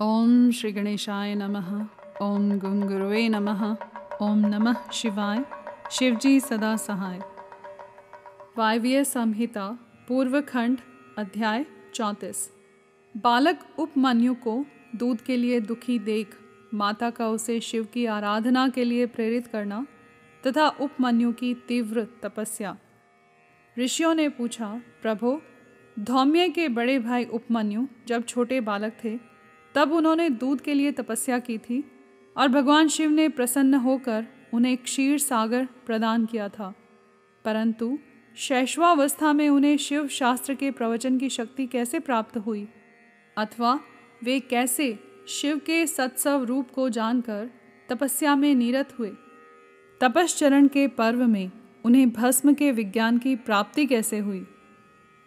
ओम श्री गणेशाय नमः। ओम गुंगुरुवे नमः। ओम नमः शिवाय। शिवजी सदा सहाय। वायव्य संहिता पूर्व खंड अध्याय चौंतीस। बालक उपमन्यु को दूध के लिए दुखी देख, माता का उसे शिव की आराधना के लिए प्रेरित करना तथा उपमन्यु की तीव्र तपस्या। ऋषियों ने पूछा, प्रभो, धौम्य के बड़े भाई उपमन्यु जब छोटे बालक थे तब उन्होंने दूध के लिए तपस्या की थी और भगवान शिव ने प्रसन्न होकर उन्हें क्षीर सागर प्रदान किया था। परंतु शैशवावस्था में उन्हें शिव शास्त्र के प्रवचन की शक्ति कैसे प्राप्त हुई? अथवा वे कैसे शिव के सत्सव रूप को जानकर तपस्या में नीरत हुए? तपश्चरण के पर्व में उन्हें भस्म के विज्ञान की प्राप्ति कैसे हुई?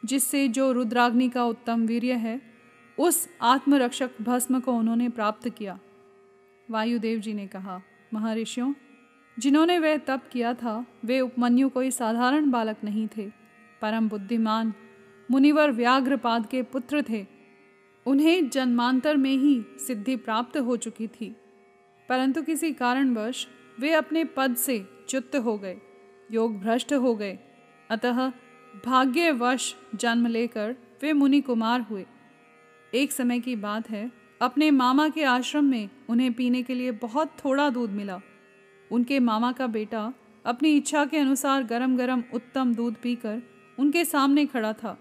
जिससे जो रुद्राग्नि का उत्तम वीर्य है उस आत्मरक्षक भस्म को उन्होंने प्राप्त किया। वायुदेव जी ने कहा, महर्षियों, जिन्होंने वह तप किया था, वे उपमन्यु कोई साधारण बालक नहीं थे। परम बुद्धिमान, मुनिवर व्याघ्रपाद के पुत्र थे। उन्हें जन्मांतर में ही सिद्धि प्राप्त हो चुकी थी। परंतु किसी कारणवश वे अपने पद से च्युत हो गए, योग भ्रष्ट हो गए। अतः भाग्यवश जन्म लेकर वे मुनि कुमार हुए। एक समय की बात है। अपने मामा के आश्रम में उन्हें पीने के लिए बहुत थोड़ा दूध मिला। उनके मामा का बेटा अपनी इच्छा के अनुसार गरम गरम उत्तम दूध पीकर उनके सामने खड़ा था।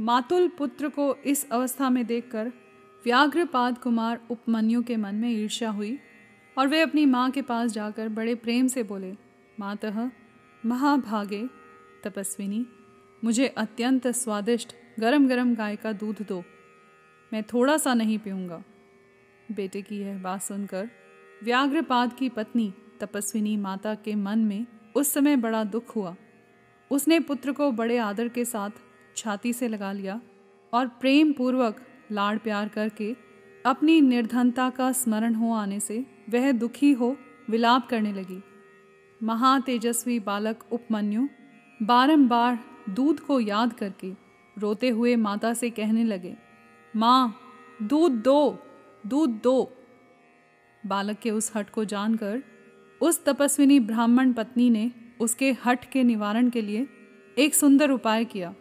मातुल पुत्र को इस अवस्था में देखकर व्याघ्रपाद कुमार उपमन्यु के मन में ईर्ष्या हुई और वे अपनी माँ के पास जाकर बड़े प्रेम से बोले, मातः, महाभागे, तपस्विनी, मुझे अत्यंत स्वादिष्ट गरम गरम गाय का दूध दो। मैं थोड़ा सा नहीं पीऊँगा। बेटे की यह बात सुनकर व्याघ्रपाद की पत्नी तपस्विनी माता के मन में उस समय बड़ा दुख हुआ। उसने पुत्र को बड़े आदर के साथ छाती से लगा लिया और प्रेम पूर्वक लाड़ प्यार करके अपनी निर्धनता का स्मरण हो आने से वह दुखी हो विलाप करने लगी। महातेजस्वी बालक उपमन्यु बारंबार दूध को याद करके रोते हुए माता से कहने लगे माँ, दूध दो दूध दो। बालक के उस हट को जानकर उस तपस्विनी ब्राह्मण पत्नी ने उसके हट के निवारण के लिए एक सुंदर उपाय किया।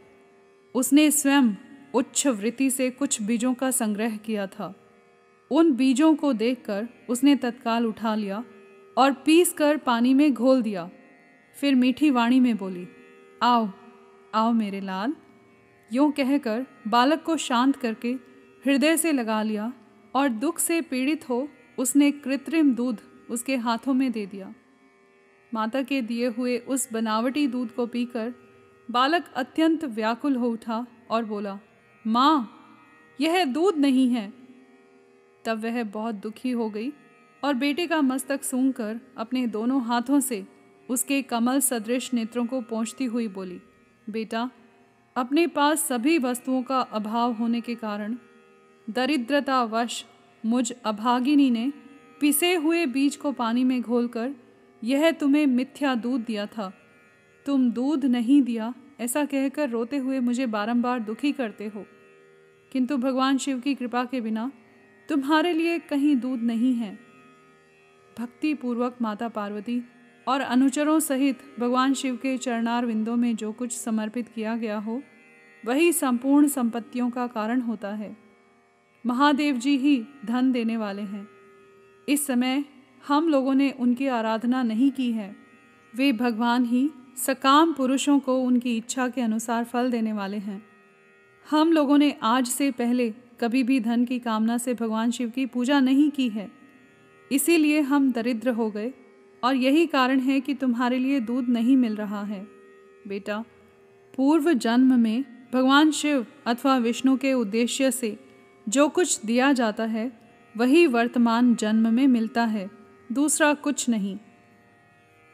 उसने स्वयं उच्च वृत्ति से कुछ बीजों का संग्रह किया था। उन बीजों को देखकर उसने तत्काल उठा लिया और पीस कर पानी में घोल दिया। फिर मीठी वाणी में बोली, आओ आओ मेरे लाल यूँ कहकर बालक को शांत करके हृदय से लगा लिया और दुख से पीड़ित हो उसने कृत्रिम दूध उसके हाथों में दे दिया। माता के दिए हुए उस बनावटी दूध को पीकर बालक अत्यंत व्याकुल हो उठा और बोला, माँ, यह दूध नहीं है। तब वह बहुत दुखी हो गई और बेटे का मस्तक सूंघ कर अपने दोनों हाथों से उसके कमल सदृश नेत्रों को पहुँचती हुई बोली, बेटा अपने पास सभी वस्तुओं का अभाव होने के कारण दरिद्रतावश मुझ अभागिनी ने पिसे हुए बीज को पानी में घोलकर यह तुम्हें मिथ्या दूध दिया था। तुम दूध नहीं दिया, ऐसा कहकर रोते हुए मुझे बारंबार दुखी करते हो। किंतु भगवान शिव की कृपा के बिना तुम्हारे लिए कहीं दूध नहीं है। भक्ति पूर्वक माता पार्वती और अनुचरों सहित भगवान शिव के चरणार विंदों में जो कुछ समर्पित किया गया हो, वही संपूर्ण संपत्तियों का कारण होता है। महादेव जी ही धन देने वाले हैं। इस समय हम लोगों ने उनकी आराधना नहीं की है। वे भगवान ही सकाम पुरुषों को उनकी इच्छा के अनुसार फल देने वाले हैं। हम लोगों ने आज से पहले कभी भी धन की कामना से भगवान शिव की पूजा नहीं की है। इसीलिए हम दरिद्र हो गए और यही कारण है कि तुम्हारे लिए दूध नहीं मिल रहा है। बेटा, पूर्व जन्म में भगवान शिव अथवा विष्णु के उद्देश्य से जो कुछ दिया जाता है, वही वर्तमान जन्म में मिलता है, दूसरा कुछ नहीं।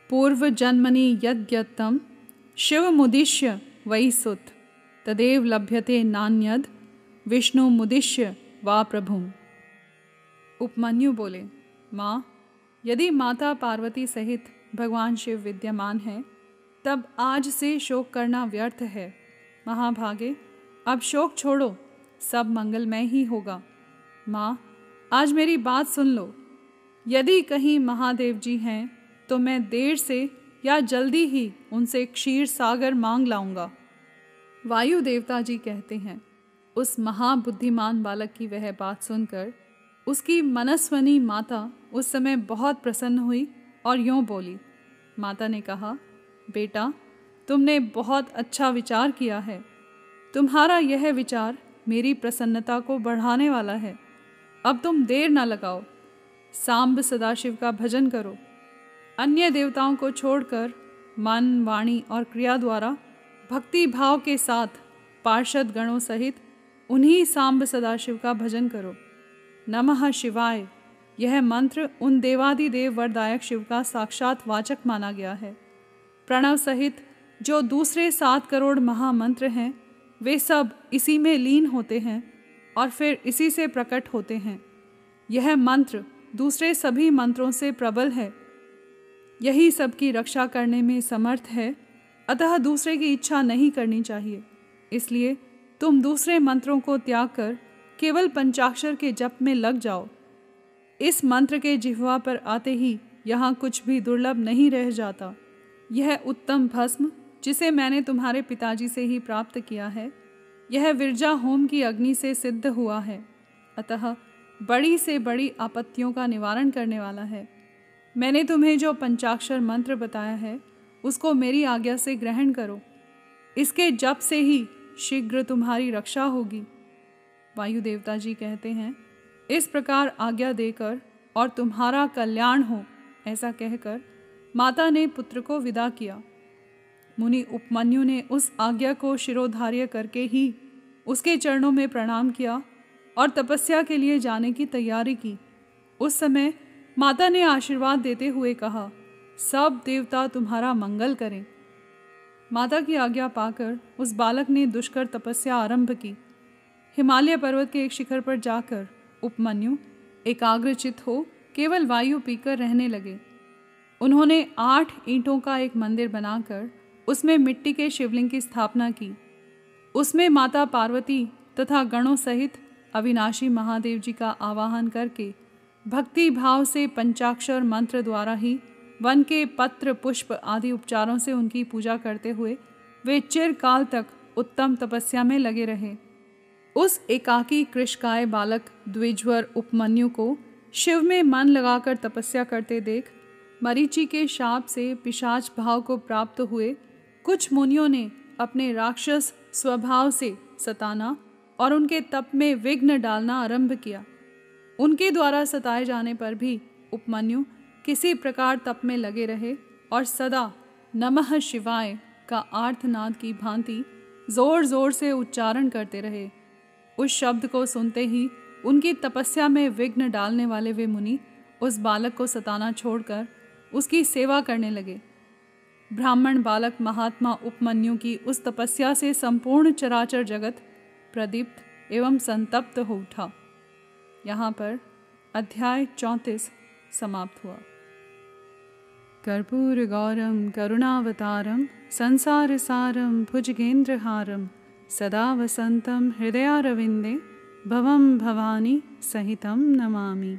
पूर्व जन्मनि यद्यत्तम, शिव मुदिश्य वही सुत। तदेव लभ्यते नान्यद, विष्णु मुदिश्य वा प्रभु उपमन्यु बोले, माँ यदि माता पार्वती सहित भगवान शिव विद्यमान हैं, तब आज से शोक करना व्यर्थ है। महाभागे, अब शोक छोड़ो, सब मंगलमय ही होगा। माँ, आज मेरी बात सुन लो। यदि कहीं महादेव जी हैं तो मैं देर से या जल्दी ही उनसे क्षीर सागर मांग लाऊँगा। वायु देवता जी कहते हैं, उस महाबुद्धिमान बालक की वह बात सुनकर, उसकी मनस्वनी माता उस समय बहुत प्रसन्न हुई और यूँ बोली, माता ने कहा, बेटा, तुमने बहुत अच्छा विचार किया है। तुम्हारा यह विचार मेरी प्रसन्नता को बढ़ाने वाला है। अब तुम देर ना लगाओ। सांब सदाशिव का भजन करो। अन्य देवताओं को छोड़कर मन, वाणी और क्रिया द्वारा भक्ति भाव के साथ पार्षद गणों सहित उन्हीं सांब सदाशिव का भजन करो। नमः शिवाय। यह मंत्र उन देवादिदेव वरदायक शिव का साक्षात वाचक माना गया है। प्रणव सहित जो दूसरे सात करोड़ महामंत्र हैं, वे सब इसी में लीन होते हैं और फिर इसी से प्रकट होते हैं। यह मंत्र दूसरे सभी मंत्रों से प्रबल है। यही सबकी रक्षा करने में समर्थ है। अतः दूसरे की इच्छा नहीं करनी चाहिए। इसलिए तुम दूसरे मंत्रों को त्याग कर केवल पंचाक्षर के जप में लग जाओ। इस मंत्र के जिह्वा पर आते ही यहाँ कुछ भी दुर्लभ नहीं रह जाता। यह उत्तम भस्म, जिसे मैंने तुम्हारे पिताजी से ही प्राप्त किया है, यह विरजा होम की अग्नि से सिद्ध हुआ है। अतः बड़ी से बड़ी आपत्तियों का निवारण करने वाला है। मैंने तुम्हें जो पंचाक्षर मंत्र बताया है, उसको मेरी आज्ञा से ग्रहण करो। इसके जप से ही शीघ्र तुम्हारी रक्षा होगी। वायु देवता जी कहते हैं इस प्रकार आज्ञा देकर और तुम्हारा कल्याण हो, ऐसा कहकर माता ने पुत्र को विदा किया। मुनि उपमन्यु ने उस आज्ञा को शिरोधार्य करके ही उसके चरणों में प्रणाम किया और तपस्या के लिए जाने की तैयारी की। उस समय माता ने आशीर्वाद देते हुए कहा, सब देवता तुम्हारा मंगल करें। माता की आज्ञा पाकर उस बालक ने दुष्कर तपस्या आरंभ की। हिमालय पर्वत के एक शिखर पर जाकर उपमन्यु एकाग्रचित हो, केवल वायु पीकर रहने लगे। उन्होंने आठ ईंटों का एक मंदिर बनाकर उसमें मिट्टी के शिवलिंग की स्थापना की। उसमें माता पार्वती तथा गणों सहित अविनाशी महादेव जी का आवाहन करके भक्ति भाव से पंचाक्षर मंत्र द्वारा ही वन के पत्र, पुष्प आदि उपचारों से उनकी पूजा करते हुए वे चिरकाल तक उत्तम तपस्या में लगे रहे। उस एकाकी कृषकाय बालक द्विज्वर उपमन्यु को शिव में मन लगाकर तपस्या करते देख, मरीचि के शाप से पिशाच भाव को प्राप्त हुए, कुछ मुनियों ने अपने राक्षस स्वभाव से सताना और उनके तप में विघ्न डालना आरंभ किया। उनके द्वारा सताए जाने पर भी उपमन्यु किसी प्रकार तप में लगे रहे और सदा नमः शिवाय का आर्थनाद की भांति ज़ोर ज़ोर से उच्चारण करते रहे। उस शब्द को सुनते ही उनकी तपस्या में विघ्न डालने वाले वे मुनि उस बालक को सताना छोड़कर उसकी सेवा करने लगे। ब्राह्मण बालक महात्मा उपमन्यु की उस तपस्या से संपूर्ण चराचर जगत प्रदीप्त एवं संतप्त हो उठा। यहाँ पर अध्याय चौंतीस समाप्त हुआ। कर्पूर गौरम, करुणावतारम, संसार सारम भुजगेंद्रहारम सदा वसन्तं हृदयारविन्दे भवं भवानी सहितं नमामि।